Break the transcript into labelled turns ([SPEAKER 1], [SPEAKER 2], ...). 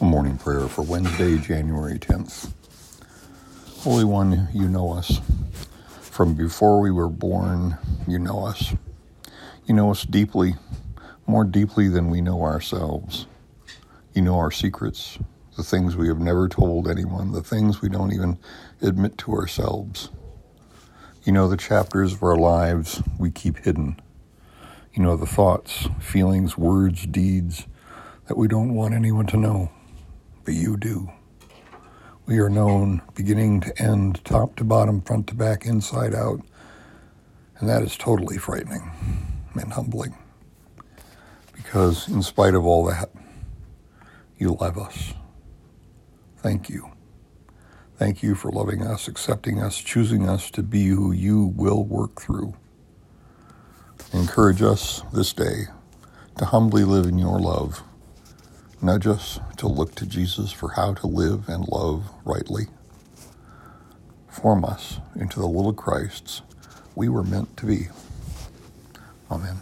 [SPEAKER 1] A morning prayer for Wednesday, January 10th. Holy One, you know us. From before we were born, you know us. You know us deeply, more deeply than we know ourselves. You know our secrets, the things we have never told anyone, the things we don't even admit to ourselves. You know the chapters of our lives we keep hidden. You know the thoughts, feelings, words, deeds that we don't want anyone to know but you do. We are known beginning to end, top to bottom, front to back, inside out, and that is totally frightening and humbling. Because in spite of all that, you love us. Thank you. Thank you for loving us, accepting us, choosing us to be who you will work through. Encourage us this day to humbly live in your love Nudge us to look to Jesus for how to live and love rightly. Form us into the little Christs we were meant to be. Amen.